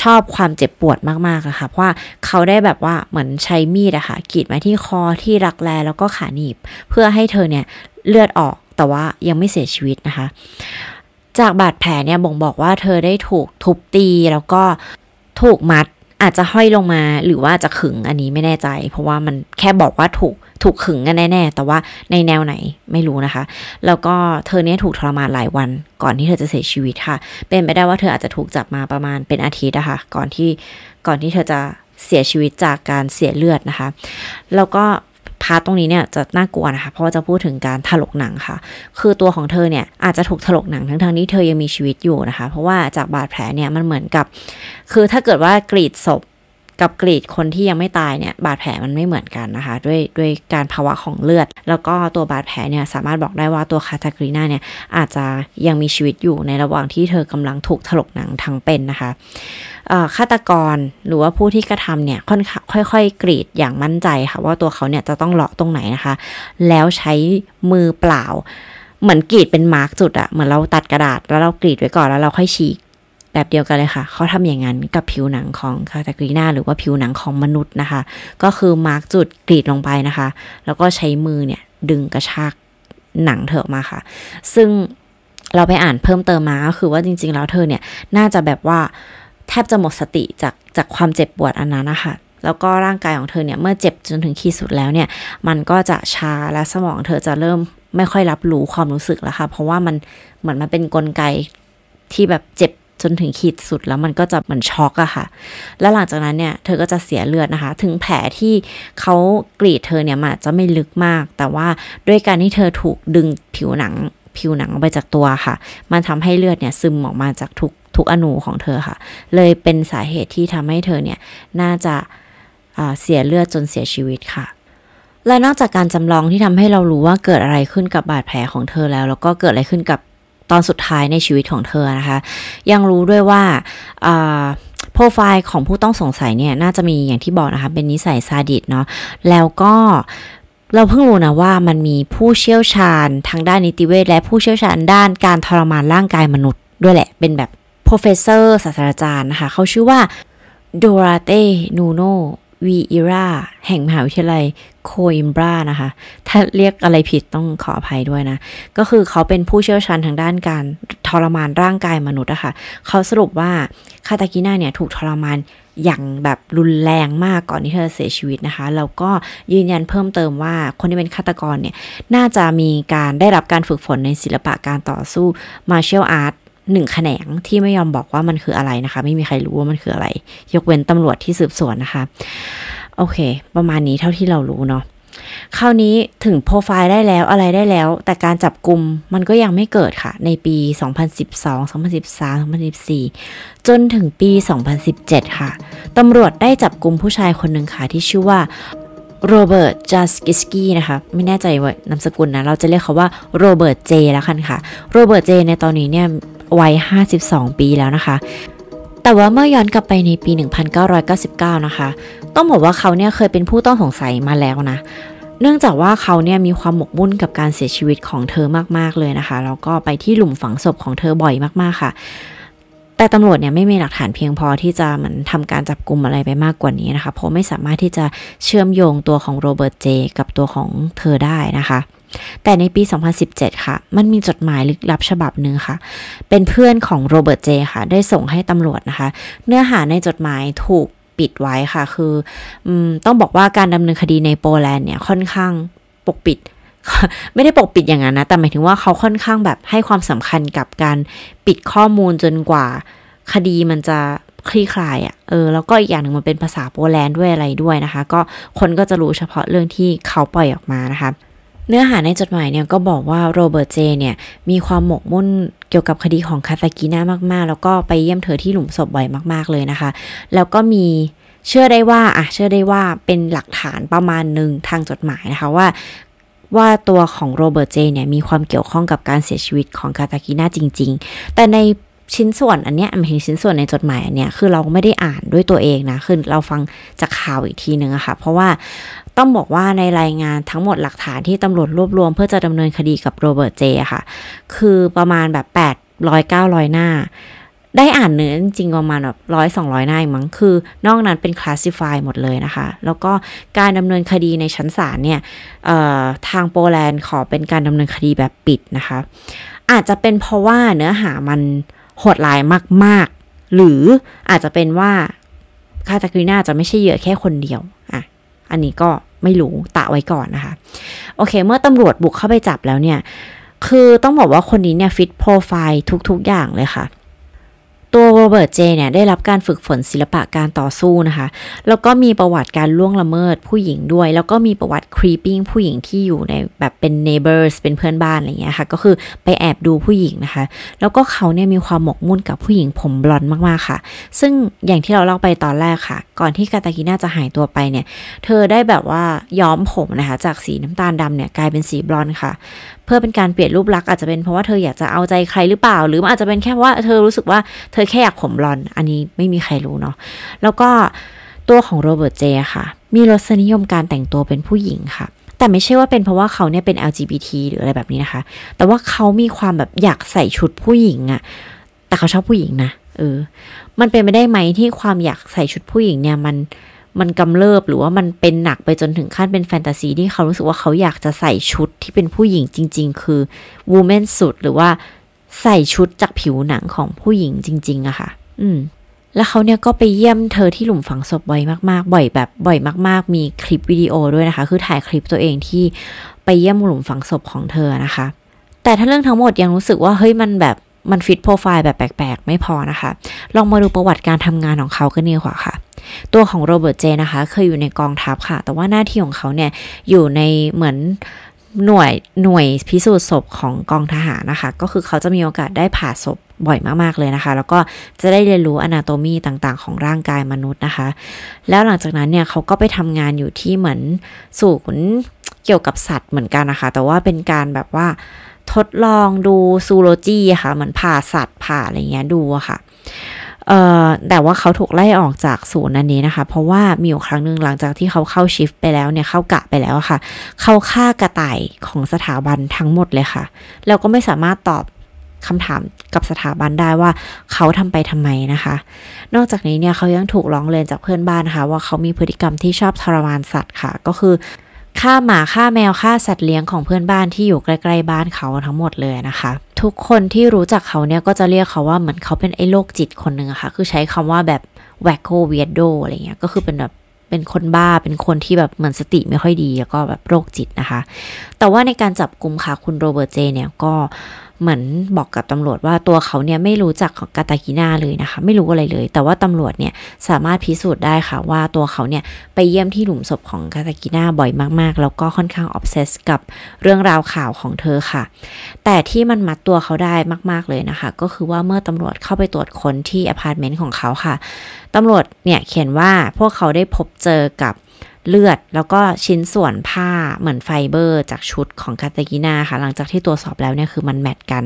ชอบความเจ็บปวดมากๆอะค่ะเพราะว่าเขาได้แบบว่าเหมือนใช้มีดอะค่ะกรีดมาที่คอที่รักแร้แล้วก็ขาหนีบ เพื่อให้เธอเนี่ยเลือดออกแต่ว่ายังไม่เสียชีวิตนะคะ จากบาดแผลเนี่ยบ่งบอกว่าเธอได้ถูกทุบตีแล้วก็ถูกมัด อาจจะห้อยลงมาหรือว่าจะขึงอันนี้ไม่แน่ใจ เพราะว่ามันแค่บอกว่าถูกถูกขึงกันแน่ๆแต่ว่าในแนวไหนไม่รู้นะคะ แล้วก็เธอเนี้ยถูกทรมานหลายวัน ก่อนที่เธอจะเสียชีวิตค่ะ เป็นไปได้ว่าเธออาจจะถูกจับมาประมาณเป็นอาทิตย์นะคะก่อนที่ก่อนที่เธอจะเสียชีวิตจากการเสียเลือดนะคะ แล้วก็ พาร์ตตรงนี้เนี่ยจะน่ากลัวนะคะ เพราะว่าจะพูดถึงการถลกหนังค่ะ คือตัวของเธอเนี่ยอาจจะถูกถลกหนังทั้งทงที่เธอยังมีชีวิตอยู่นะคะ เพราะว่าจากบาดแผลเนี่ยมันเหมือนกับ คือถ้าเกิดว่ากรีดศพ กับกรีดคนที่ยังไม่ตายเนี่ยบาดแผลมันไม่เหมือนกันนะคะ ด้วยด้วยการภาวะของเลือด แล้วก็ตัวบาดแผลเนี่ยสามารถบอกได้ว่าตัวคาตากรีนาเนี่ยอาจจะยังมีชีวิตอยู่ในระหว่างที่เธอกำลังถูกถลกหนังทั้งเป็นนะคะฆาตกรหรือว่าผู้ที่กระทำเนี่ยค่อยๆ กรีดอย่างมั่นใจค่ะว่าตัวเขาเนี่ยจะต้องเลาะตรงไหนนะคะ แล้วใช้มือเปล่า เหมือนกรีดเป็นมาร์กจุดอะเหมือนเราตัดกระดาษแล้วเรากรีดไว้ก่อนแล้วเราค่อยฉีก แบบเดียวกันเลยค่ะ เขาทำอย่างนั้นกับผิวหนังของคาตากรีนาหรือว่าผิวหนังของมนุษย์นะคะ ก็คือมาร์กจุดกรีดลงไปนะคะ แล้วก็ใช้มือเนี่ยดึงกระชากหนังเธอมาค่ะ ซึ่งเราไปอ่านเพิ่มเติมมาก็คือว่าจริง ๆ แล้วเธอเนี่ยน่าจะแบบว่าแทบจะหมดสติจากจากความเจ็บปวดอันนั้นนะคะแล้วก็ร่างกายของเธอเนี่ยเมื่อเจ็บจนถึงขีดสุดแล้วเนี่ย มันก็จะชาและสมองเธอจะเริ่มไม่ค่อยรับรู้ความรู้สึกแล้วค่ะ เพราะว่ามันเหมือนมันเป็นนกลไกที่แบบเจ็บ จนถึงขีดสุดแล้วมันก็จะเหมือนช็อกอะค่ะ แล้วหลังจากนั้นเนี่ยเธอก็จะเสียเลือดนะคะ ถึงแผลที่เขากรีดเธอเนี่ยมันจะไม่ลึกมาก แต่ว่าด้วยการที่เธอถูกดึงผิวหนังผิวหนังออกไปจากตัวค่ะ มันทำให้เลือดเนี่ยซึมออกมาจากทุกทุกอนูของเธอค่ะ เลยเป็นสาเหตุที่ทำให้เธอเนี่ยน่าจะเสียเลือดจนเสียชีวิตค่ะและนอกจากการจำลองที่ทำให้เรารู้ว่าเกิดอะไรขึ้นกับบาดแผลของเธอแล้ว แล้วก็เกิดอะไรขึ้นกับ ตอนสุดท้ายในชีวิตของเธอนะคะ ยังรู้ด้วยว่าโปรไฟล์ของผู้ต้องสงสัยเนี่ยน่าจะมีอย่างที่บอกนะคะ เป็นนิสัยซาดิสเนาะแล้วก็เราเพิ่งรู้นะว่ามันมีผู้เชี่ยวชาญทางด้านนิติเวชและผู้เชี่ยวชาญด้านการทรมานร่างกายมนุษย์ด้วยแหละ เป็นแบบ professor ศาสตราจารย์นะคะ เขาชื่อว่าโดราเต้นูโน วีอิราแห่งมหาวิทยาลัยโคอิมบรานะคะ ถ้าเรียกอะไรผิดต้องขออภัยด้วยนะ ก็คือเขาเป็นผู้เชี่ยวชาญทางด้านการทรมานร่างกายมนุษย์อะคะ่ะ เขาสรุปว่าคาตากิน่าเนี่ยถูกทรมานอย่างแบบรุนแรงมากก่อนที่เธอเสียชีวิตนะคะ แล้วก็ยืนยันเพิ่มเติมว่าคนที่เป็นฆาตกรเนี่ย น่าจะมีการได้รับการฝึกฝนในศิลปะการต่อสู้มาเชียลอาร์ต หนึ่งแขนงที่ไม่ยอมบอกว่ามันคืออะไรนะคะ ไม่มีใครรู้ว่ามันคืออะไร ยกเว้นตำรวจที่สืบสวนนะคะ โอเค ประมาณนี้เท่าที่เรารู้เนาะคราวนี้ถึงโปรไฟล์ได้แล้วอะไรได้แล้ว แต่การจับกลุ่มมันก็ยังไม่เกิดค่ะ ในปี 2012 2013 2014 จนถึงปี 2017 ค่ะ ตำรวจได้จับกลุ่มผู้ชายคนหนึ่งค่ะ ที่ชื่อว่าโรเบิร์ตจัสกิสกี้นะคะ ไม่แน่ใจว่านามสกุลนะ เราจะเรียกเขาว่าโรเบิร์ตเจแล้วกันค่ะ โรเบิร์ตเจในตอนนี้เนี่ย วัย 52 ปีแล้วนะคะ แต่ว่าเมื่อย้อนกลับไปในปี 1999 นะคะ ต้องบอกว่าเขาเนี่ยเคยเป็นผู้ต้องสงสัยมาแล้วนะเนื่องจากว่าเขาเนี่ยมีความหมกมุ่นกับการเสียชีวิตของเธอมากๆเลยนะคะ แล้วก็ไปที่หลุมฝังศพของเธอบ่อยมากๆค่ะ แต่ตำรวจเนี่ยไม่มีหลักฐานเพียงพอที่จะมันทำการจับกลุ่มอะไรไปมากกว่านี้นะคะ เพราะไม่สามารถที่จะเชื่อมโยงตัวของโรเบิร์ตเจ กับตัวของเธอได้นะคะ แต่ในปี 2017 ค่ะ มันมีจดหมายลึกลับฉบับหนึ่งค่ะ เป็นเพื่อนของโรเบิร์ตเจค่ะ ได้ส่งให้ตำรวจนะคะ เนื้อหาในจดหมายถูกปิดไว้ค่ะ คืออต้องบอกว่าการดำเนินคดีในโปแลนด์เนี่ยค่อนข้างปกปิดไม่ได้ปกปิดอย่างนั้นนะ แต่หมายถึงว่าเขาค่อนข้างแบบให้ความสำคัญกับการปิดข้อมูลจนกว่าคดีมันจะคลี่คลายอะ่ะ เออ แล้วก็อีกอย่างหนึ่งมันเป็นภาษาโปแลนด์ด้วยอะไรด้วยนะคะ ก็คนก็จะรู้เฉพาะเรื่องที่เขาปล่อยออกมานะคะ เนื้อหาในจดหมายเนี่ยก็บอกว่าโรเบิร์ตเจเนี่ยมีความหมกมุ่นเกี่ยวกับคดีของคาตากิน่ามาก ๆ แล้วก็ไปเยี่ยมเธอที่หลุมศพบ่อยมาก ๆ เลยนะคะ แล้วก็มีเชื่อได้ว่าอะเชื่อได้ว่าเป็นหลักฐานประมาณหนึ่งทางจดหมายนะคะว่าว่าตัวของโรเบิร์ตเจเนี่ยมีความเกี่ยวข้องกับการเสียชีวิตของคาตากิน่าจริง ๆ แต่ใน ชิ้นส่วนอันเนี้ยหมายถึงชิ้นส่วนในจดหมายอันเนี้ยคือเราไม่ได้อ่านด้วยตัวเองนะคือเราฟังจากข่าวอีกทีหนึ่งอะค่ะ เพราะว่าต้องบอกว่าในรายงานทั้งหมดหลักฐานที่ตำรวจรวบรวมเพื่อจะดำเนินคดีกับโรเบิร์ตเจค่ะ คือประมาณแบบ8 0 0 900 หน้า ได้อ่านเนื้อจริงประมาณแบบร้อยสองร้อยหน้ามั้งคือนอกนั้นเป็นคลาสสิฟายหมดเลยนะคะ แล้วก็การดำเนินคดีในชั้นศาลเนี่ยทางโปแลนด์ขอเป็นการดำเนินคดีแบบปิดนะคะ อาจจะเป็นเพราะว่าเนื้อหามัน โหดร้ายมาก ๆ หรืออาจจะเป็นว่าคาตากิน่าจะไม่ใช่เหยื่อแค่คนเดียวอะอันนี้ก็ไม่รู้ตะไว้ก่อนนะคะ โอเค เมื่อตำรวจบุกเข้าไปจับแล้วเนี่ย คือต้องบอกว่าคนนี้เนี่ย fit profile ทุก ๆ อย่างเลยค่ะ ตัวโรเบิร์ตเจเนี่ยได้รับการฝึกฝนศิลปะการต่อสู้นะคะ แล้วก็มีประวัติการล่วงละเมิดผู้หญิงด้วย แล้วก็มีประวัติ creeping ผู้หญิงที่อยู่ในแบบเป็น neighbors เป็นเพื่อนบ้านอะไรเงี้ยค่ะ ก็คือไปแอบดูผู้หญิงนะคะ แล้วก็เขาเนี่ยมีความหมกมุ่นกับผู้หญิงผมบลอนมากๆค่ะ ซึ่งอย่างที่เราเล่าไปตอนแรกค่ะ ก่อนที่กาตากิน่าจะหายตัวไปเนี่ย เธอได้แบบว่าย้อมผมนะคะ จากสีน้ำตาลดำเนี่ยกลายเป็นสีบลอนค่ะ พื่อเป็นการเปลี่ยนรูปลักษณ์อาจจะเป็นเพราะว่าเธออยากจะเอาใจใครหรือเปล่า หรืออาจจะเป็นแค่ว่าเธอรู้สึกว่าเธอแค่อยากผมบลอนอันนี้ไม่มีใครรู้เนาะแล้วก็ตัวของโรเบิร์ตเจค่ะ มีรสนิยมการแต่งตัวเป็นผู้หญิงค่ะแต่ไม่ใช่ว่าเป็นเพราะว่าเขาเนี่ยเป็น LGBT หรืออะไรแบบนี้นะคะ แต่ว่าเขามีความแบบอยากใส่ชุดผู้หญิงอะแต่เขาชอบผู้หญิงนะ เออ มันเป็นไม่ได้ไหมที่ความอยากใส่ชุดผู้หญิงเนี่ยมัน มันกำเริบหรือว่ามันเป็นหนักไปจนถึงขั้นเป็นแฟนตาซีที่เขารู้สึกว่าเขาอยากจะใส่ชุดที่เป็นผู้หญิงจริง ๆ คือวูแมนสุดหรือว่าใส่ชุดจากผิวหนังของผู้หญิงจริง ๆอะค่ะ อืม แล้วเขาเนี่ยก็ไปเยี่ยมเธอที่หลุมฝังศพบ่อยมากๆ บ่อยแบบบ่อยมาก ๆ มีคลิปวิดีโอด้วยนะคะ คือถ่ายคลิปตัวเองที่ไปเยี่ยมหลุมฝังศพของเธอนะคะ แต่ถ้าเรื่องทั้งหมดยังรู้สึกว่าเฮ้ยมันแบบมันฟิตโปรไฟล์แบบแปลกๆ ไม่พอนะคะ ลองมาดูประวัติการทำงานของเขากันดีกว่าค่ะ ตัวของโรเบิร์ตเจนะคะเคยอยู่ในกองทัพค่ะ แต่ว่าหน้าที่ของเขาเนี่ยอยู่ในเหมือนหน่วยหน่วยพิสูจน์ศพของกองทหารนะคะ ก็คือเขาจะมีโอกาสได้ผ่าศพบ่อยมาก ๆ เลยนะคะ แล้วก็จะได้เรียนรู้อนาโตมีต่างๆ ของร่างกายมนุษย์นะคะ แล้วหลังจากนั้นเนี่ยเขาก็ไปทำงานอยู่ที่เหมือนศูนย์เกี่ยวกับสัตว์เหมือนกันนะคะ แต่ว่าเป็นการแบบว่าทดลองดูซูโลจีค่ะ เหมือนผ่าสัตว์ผ่าอะไรเงี้ยดูอะค่ะ เอ่อแต่ว่าเขาถูกไล่ออกจากศูนย์อันนี้นะคะ เพราะว่ามีอยู่ครั้งหนึ่งหลังจากที่เขาเข้าชิฟไปแล้วเนี่ยเข้ากะไปแล้วค่ะ เขาฆ่ากระต่ายของสถาบันทั้งหมดเลยค่ะ แล้วก็ไม่สามารถตอบคำถามกับสถาบันได้ว่าเขาทำไปทำไมนะคะ นอกจากนี้เนี่ยเขายังถูกร้องเรียนจากเพื่อนบ้านนะคะ ว่าเขามีพฤติกรรมที่ชอบทรมานสัตว์ค่ะ ก็คือ ฆ่าหมาฆ่าแมวฆ่าสัตว์เลี้ยงของเพื่อนบ้านที่อยู่ใกล้ๆบ้านเขาทั้งหมดเลยนะคะ ทุกคนที่รู้จักเขาเนี่ยก็จะเรียกเขาว่าเหมือนเขาเป็นไอ้โรคจิตคนหนึ่งอะคะ่ะ คือใช้คำว่าแบบแวกโกเวียดโดอะไรเงี้ยก็คือเป็นแบบเป็นคนบ้าเป็นคนที่แบบเหมือนสติไม่ค่อยดีแล้วก็แบบโรคจิตนะคะ แต่ว่าในการจับกลุ่มค่ะคุณโรเบิร์ตเจเนี่ยก็ เหมือนบอกกับตำรวจว่าตัวเขาเนี่ยไม่รู้จักของกาตากินาเลยนะคะ ไม่รู้อะไรเลย แต่ว่าตำรวจเนี่ยสามารถพิสูจน์ได้ค่ะว่าตัวเขาเนี่ยไปเยี่ยมที่หลุมศพของกาตากินาบ่อยมากๆ แล้วก็ค่อนข้าง obsessed กับเรื่องราวข่าวของเธอค่ะ แต่ที่มันมัดตัวเขาได้มาก ๆเลยนะคะ ก็คือว่าเมื่อตำรวจเข้าไปตรวจค้นที่อพาร์ตเมนต์ของเขาค่ะตำรวจเนี่ยเขียนว่าพวกเขาได้พบเจอกับ เลือดแล้วก็ชิ้นส่วนผ้าเหมือนไฟเบอร์ จากชุดของคาตากินาค่ะ หลังจากที่ตรวจสอบแล้วเนี่ยคือมัน match กัน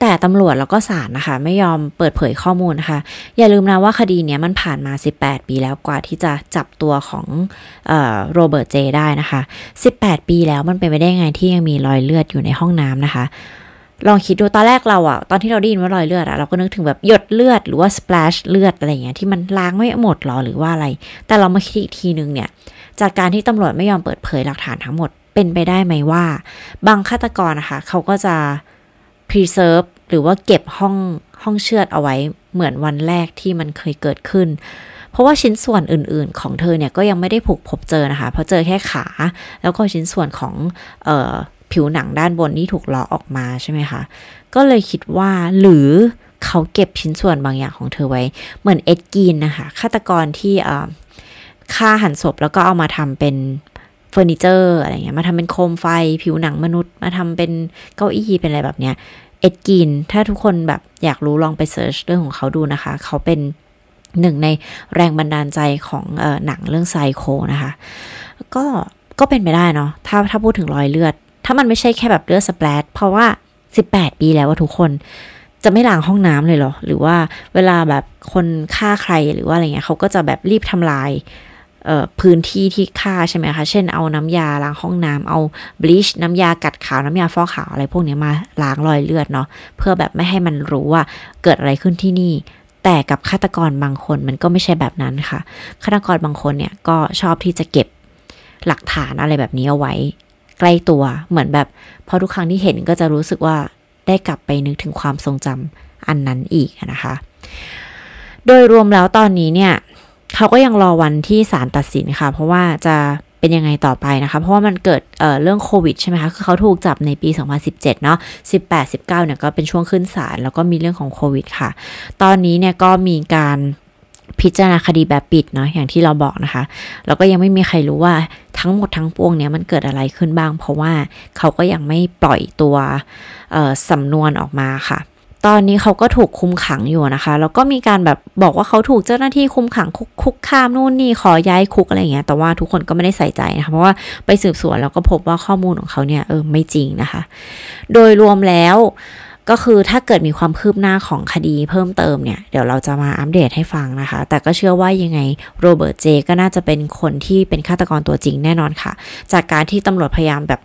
แต่ตำรวจแล้วก็ศาลนะคะ ไม่ยอมเปิดเผยข้อมูลนะคะ อย่าลืมนะว่าคดีเนี้ยมันผ่านมา 18 ปีแล้วกว่าที่จะจับตัวของโรเบิร์ตเจได้นะคะ 18 ปีแล้วมันเป็นไปได้ไงที่ยังมีรอยเลือดอยู่ในห้องน้ำนะคะ ลองคิดดูตอนแรกเราอะตอนที่เราได้ยินว่ารอยเลือดอะเราก็นึกถึงแบบหยดเลือดหรือว่า splash เลือดอะไรเงี้ยที่มันล้างไม่หมดหรอหรือว่าอะไร แต่เรามาคิดอีกทีนึงเนี่ย จากการที่ตำรวจไม่ยอมเปิดเผยหลักฐานทั้งหมดเป็นไปได้ไหมว่า บางฆาตกรนะคะเขาก็จะ preserve หรือว่าเก็บห้องห้องเชือดเอาไว้เหมือนวันแรกที่มันเคยเกิดขึ้น เพราะว่าชิ้นส่วนอื่นๆ ของเธอเนี่ยก็ยังไม่ได้ผูกพบเจอนะคะ เพราะเจอแค่ขา แล้วก็ชิ้นส่วนของออ ผิวหนังด้านบนที่ถูกล้อออกมาใช่ไหมคะ ก็เลยคิดว่าหรือเขาเก็บชิ้นส่วนบางอย่างของเธอไว้ เหมือนเอ็ดกีนนะคะฆาตกรที่ฆ่าหันศพแล้วก็เอามาทำเป็นเฟอร์นิเจอร์อะไรเงี้ยมาทำเป็นโคมไฟผิวหนังมนุษย์ มาทำเป็นเก้าอี้เป็นอะไรแบบเนี้ยเอ็ดกีน ถ้าทุกคนแบบอยากรู้ลองไป search เรื่องของเขาดูนะคะ เขาเป็นหนึ่งในแรงบันดาลใจของออหนังเรื่องไซโคนะคะ ก็ก็เป็นไปได้เนาะถ้าถ้าพูดถึงรอยเลือด ถ้ามันไม่ใช่แค่แบบเลือด spread เพราะว่า 18 ปีแล้วว่าทุกคนจะไม่ล้างห้องน้ำเลยเหรอ หรือว่าเวลาแบบคนฆ่าใครหรือว่าอะไรเงี้ยเขาก็จะแบบรีบทำลายพื้นที่ที่ฆ่าใช่ไหมคะ เช่นเอาน้ำยาล้างห้องน้ำเอาบลีชน้ำยากัดขาวน้ำยาฟอกขาวอะไรพวกนี้มาล้างรอยเลือดเนาะเพื่อแบบไม่ให้มันรู้ว่าเกิดอะไรขึ้นที่นี่ แต่กับฆาตกรบางคนมันก็ไม่ใช่แบบนั้นค่ะฆาตกรบางคนเนี่ยก็ชอบที่จะเก็บหลักฐานอะไรแบบนี้เอาไว้ ใกล้ตัวเหมือนแบบพอทุกครั้งที่เห็นก็จะรู้สึกว่าได้กลับไปนึกถึงความทรงจำอันนั้นอีกนะคะ โดยรวมแล้วตอนนี้เนี่ยเขาก็ยังรอวันที่ศาลตัดสินค่ะ เพราะว่าจะเป็นยังไงต่อไปนะคะ เพราะว่ามันเกิดเเรื่องโควิดใช่ไหมคะ คือเขาถูกจับในปี 2017 เนาะ 18 19 เนี่ยก็เป็นช่วงขึ้นศาลแล้วก็มีเรื่องของโควิดค่ะ ตอนนี้เนี่ยก็มีการ พิจารณาคดีแบบปิดเนาะอย่างที่เราบอกนะคะ แล้วก็ยังไม่มีใครรู้ว่าทั้งหมดทั้งปวงเนี้ยมันเกิดอะไรขึ้นบ้าง เพราะว่าเขาก็ยังไม่ปล่อยตัวสำนวนออกมาค่ะตอนนี้เขาก็ถูกคุมขังอยู่นะคะ แล้วก็มีการแบบบอกว่าเขาถูกเจ้าหน้าที่คุมขังคุกคุกคามนู่นนี่ขอย้ายคุกอะไรเงี้ย แต่ว่าทุกคนก็ไม่ได้ใส่ใจนะคะ เพราะว่าไปสืบสวนแล้วก็พบว่าข้อมูลของเขาเนี่ยเออไม่จริงนะคะ โดยรวมแล้ว ก็คือถ้าเกิดมีความคืบหน้าของคดีเพิ่มเติมเนี่ย เดี๋ยวเราจะมาอัปเดตให้ฟังนะคะ แต่ก็เชื่อว่ายังไงโรเบิร์ตเจก็น่าจะเป็นคนที่เป็นฆาตกรตัวจริงแน่นอนค่ะ จากการที่ตำรวจพยายามแบบ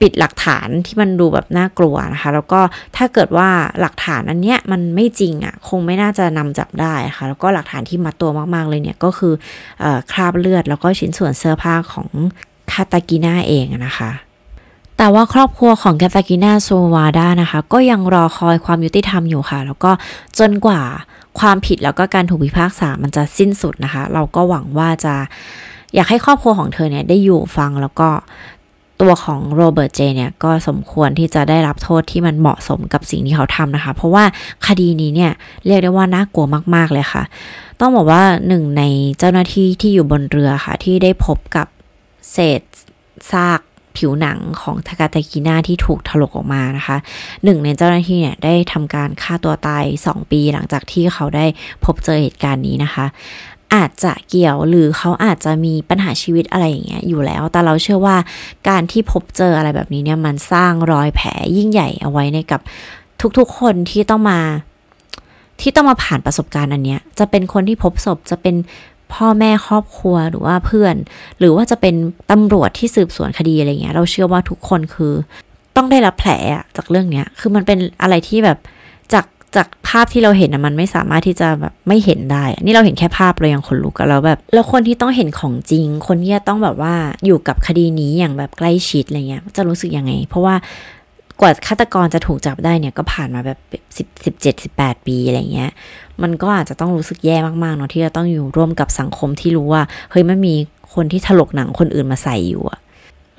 ปิดหลักฐานที่มันดูแบบน่ากลัวนะคะ แล้วก็ถ้าเกิดว่าหลักฐานอันเนี้ยมันไม่จริงอะ่ะ คงไม่น่าจะนำจับได้ค่ะ แล้วก็หลักฐานที่มัดตัวมาก ๆ เลยเนี่ยก็คืออคราบเลือดแล้วก็ชิ้นส่วนเสื้อผ้าของคาตากิน่าเองนะคะ แต่ว่าครอบครัวของแคตากินาโซวาดานะคะ ก็ยังรอคอยความยุติธรรมอยู่ค่ะ แล้วก็จนกว่าความผิดแล้วก็การถูกพิพากษามันจะสิ้นสุดนะคะ เราก็หวังว่าจะอยากให้ครอบครัวของเธอเนี่ยได้อยู่ฟังแล้วก็ตัวของโรเบิร์ตเจเนี่ยก็สมควรที่จะได้รับโทษที่มันเหมาะสมกับสิ่งที่เขาทำนะคะ เพราะว่าคดีนี้เนี่ยเรียกได้ว่าน่ากลัวมาก ๆ เลยค่ะ ต้องบอกว่าหนึ่งในเจ้าหน้าที่ที่อยู่บนเรือค่ะ ที่ได้พบกับเศษซาก ผิวหนังของทากาตากินาที่ถูกถลกออกมานะคะ หนึ่งในเจ้าหน้าที่เนี่ยได้ทำการฆ่าตัวตาย 2 ปีหลังจากที่เขาได้พบเจอเหตุการณ์นี้นะคะอาจจะเกี่ยวหรือเขาอาจจะมีปัญหาชีวิตอะไรอย่างเงี้ยอยู่แล้ว แต่เราเชื่อว่าการที่พบเจออะไรแบบนี้เนี่ยมันสร้างรอยแผลยิ่งใหญ่เอาไว้ในกับทุกๆคนที่ต้องมา ที่ต้องมาผ่านประสบการณ์อันเนี้ย จะเป็นคนที่พบศพจะเป็น พ่อแม่ครอบครัวหรือว่าเพื่อน หรือว่าจะเป็นตำรวจที่สืบสวนคดีอะไรเงี้ย เราเชื่อว่าทุกคนคือต้องได้รับแผลจากเรื่องเนี้ย คือมันเป็นอะไรที่แบบจากจากภาพที่เราเห็นนะมันไม่สามารถที่จะแบบไม่เห็นได้ นี่เราเห็นแค่ภาพเรายังขนลุกกันแล้วแบบ แล้วคนที่ต้องเห็นของจริง คนที่ต้องแบบว่าอยู่กับคดีนี้อย่างแบบใกล้ชิดอะไรเงี้ย จะรู้สึกยังไง เพราะว่า กว่าฆาตกรจะถูกจับได้เนี่ยก็ผ่านมาแบบสิบสิบเจ็ดสิบแปดปีอะไรเงี้ย มันก็อาจจะต้องรู้สึกแย่มากๆเนาะที่จะต้องอยู่ร่วมกับสังคมที่รู้ว่า เฮ้ยมันมีคนที่ถลกหนังคนอื่นมาใส่อยู่อะ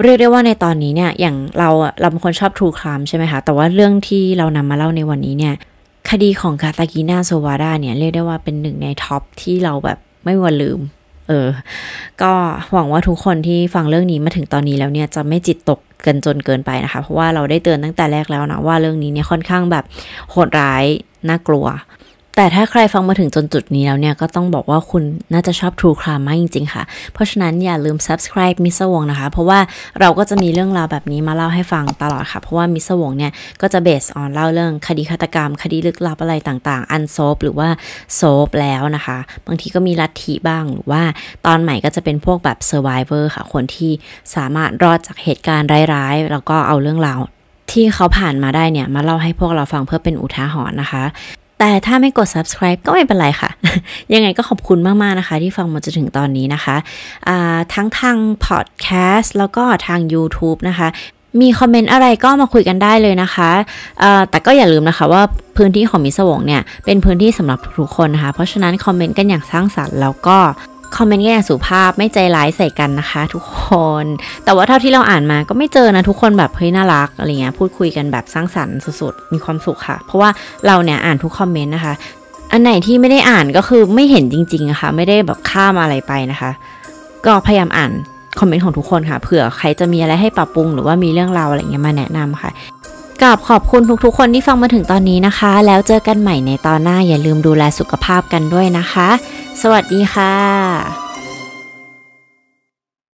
เรียกได้ว่าในตอนนี้เนี่ย อย่างเราเราเป็นคนชอบ true crime ใช่ไหมคะ แต่ว่าเรื่องที่เรานำมาเล่าในวันนี้เนี่ย คดีของคาตากินาโซวาดาเนี่ยเรียกได้ว่าเป็นหนึ่งใน top ที่เราแบบไม่มีวันลืม เออ ก็หวังว่าทุกคนที่ฟังเรื่องนี้มาถึงตอนนี้แล้วเนี่ยจะไม่จิตตกกันจนเกินไปนะคะ เพราะว่าเราได้เตือนตั้งแต่แรกแล้วนะว่าเรื่องนี้เนี่ยค่อนข้างแบบโหดร้ายน่ากลัว แต่ถ้าใครฟังมาถึงจนจุดนี้แล้วเนี่ยก็ต้องบอกว่าคุณน่าจะชอบ True Crime มากจริง ๆ ค่ะ เพราะฉะนั้นอย่าลืม subscribe มิสวงนะคะ เพราะว่าเราก็จะมีเรื่องราวแบบนี้มาเล่าให้ฟังตลอดค่ะ เพราะว่ามิสวงเนี่ยก็จะเบสออนเล่าเรื่องคดีฆาตกรรม คดีลึกลับอะไรต่างๆ อันโซฟหรือว่าโซฟแล้วนะคะ บางทีก็มีลัทธิบ้างหรือว่าตอนใหม่ก็จะเป็นพวกแบบ survivor ค่ะ คนที่สามารถรอดจากเหตุการณ์ร้ายๆ แล้วก็เอาเรื่องราวที่เขาผ่านมาได้เนี่ยมาเล่าให้พวกเราฟังเพื่อเป็นอุทาหรณ์นะคะ แต่ถ้าไม่กด subscribe ก็ไม่เป็นไรค่ะ ยังไงก็ขอบคุณมาก ๆ นะคะ ที่ฟังมาจนถึงตอนนี้นะคะทั้งทาง podcast แล้วก็ทาง YouTube นะคะมีคอมเมนต์อะไรก็มาคุยกันได้เลยนะคะ แต่ก็อย่าลืมนะคะว่าพื้นที่ของมิสวงเนี่ย เป็นพื้นที่สำหรับทุกคนนะคะ เพราะฉะนั้นคอมเมนต์กันอย่างสร้างสรรค์แล้วก็ คอมเมนต์แย่สุภาพไม่ใจร้ายใส่กันนะคะ ทุกคน แต่ว่าเท่าที่เราอ่านมาก็ไม่เจอนะทุกคนแบบเฮ้ยน่ารักอะไรเงี้ยพูดคุยกันแบบสร้างสรรค์สุดๆมีความสุขค่ะ เพราะว่าเราเนี่ยอ่านทุกคอมเมนต์นะคะ อันไหนที่ไม่ได้อ่านก็คือไม่เห็นจริงๆอะคะ่ะไม่ได้แบบข้ามอะไรไปนะคะ ก็พยายามอ่านคอมเมนต์ของทุกคนค่ะเผื่อใครจะมีอะไรให้ปรับปรุงหรือว่ามีเรื่องราวอะไรเงี้ยมาแนะนำค่ะ กับขอบคุณทุกๆ คนที่ฟังมาถึงตอนนี้นะคะ แล้วเจอกันใหม่ในตอนหน้าอย่าลืมดูแลสุขภาพกันด้วยนะคะ สวัสดีค่ะ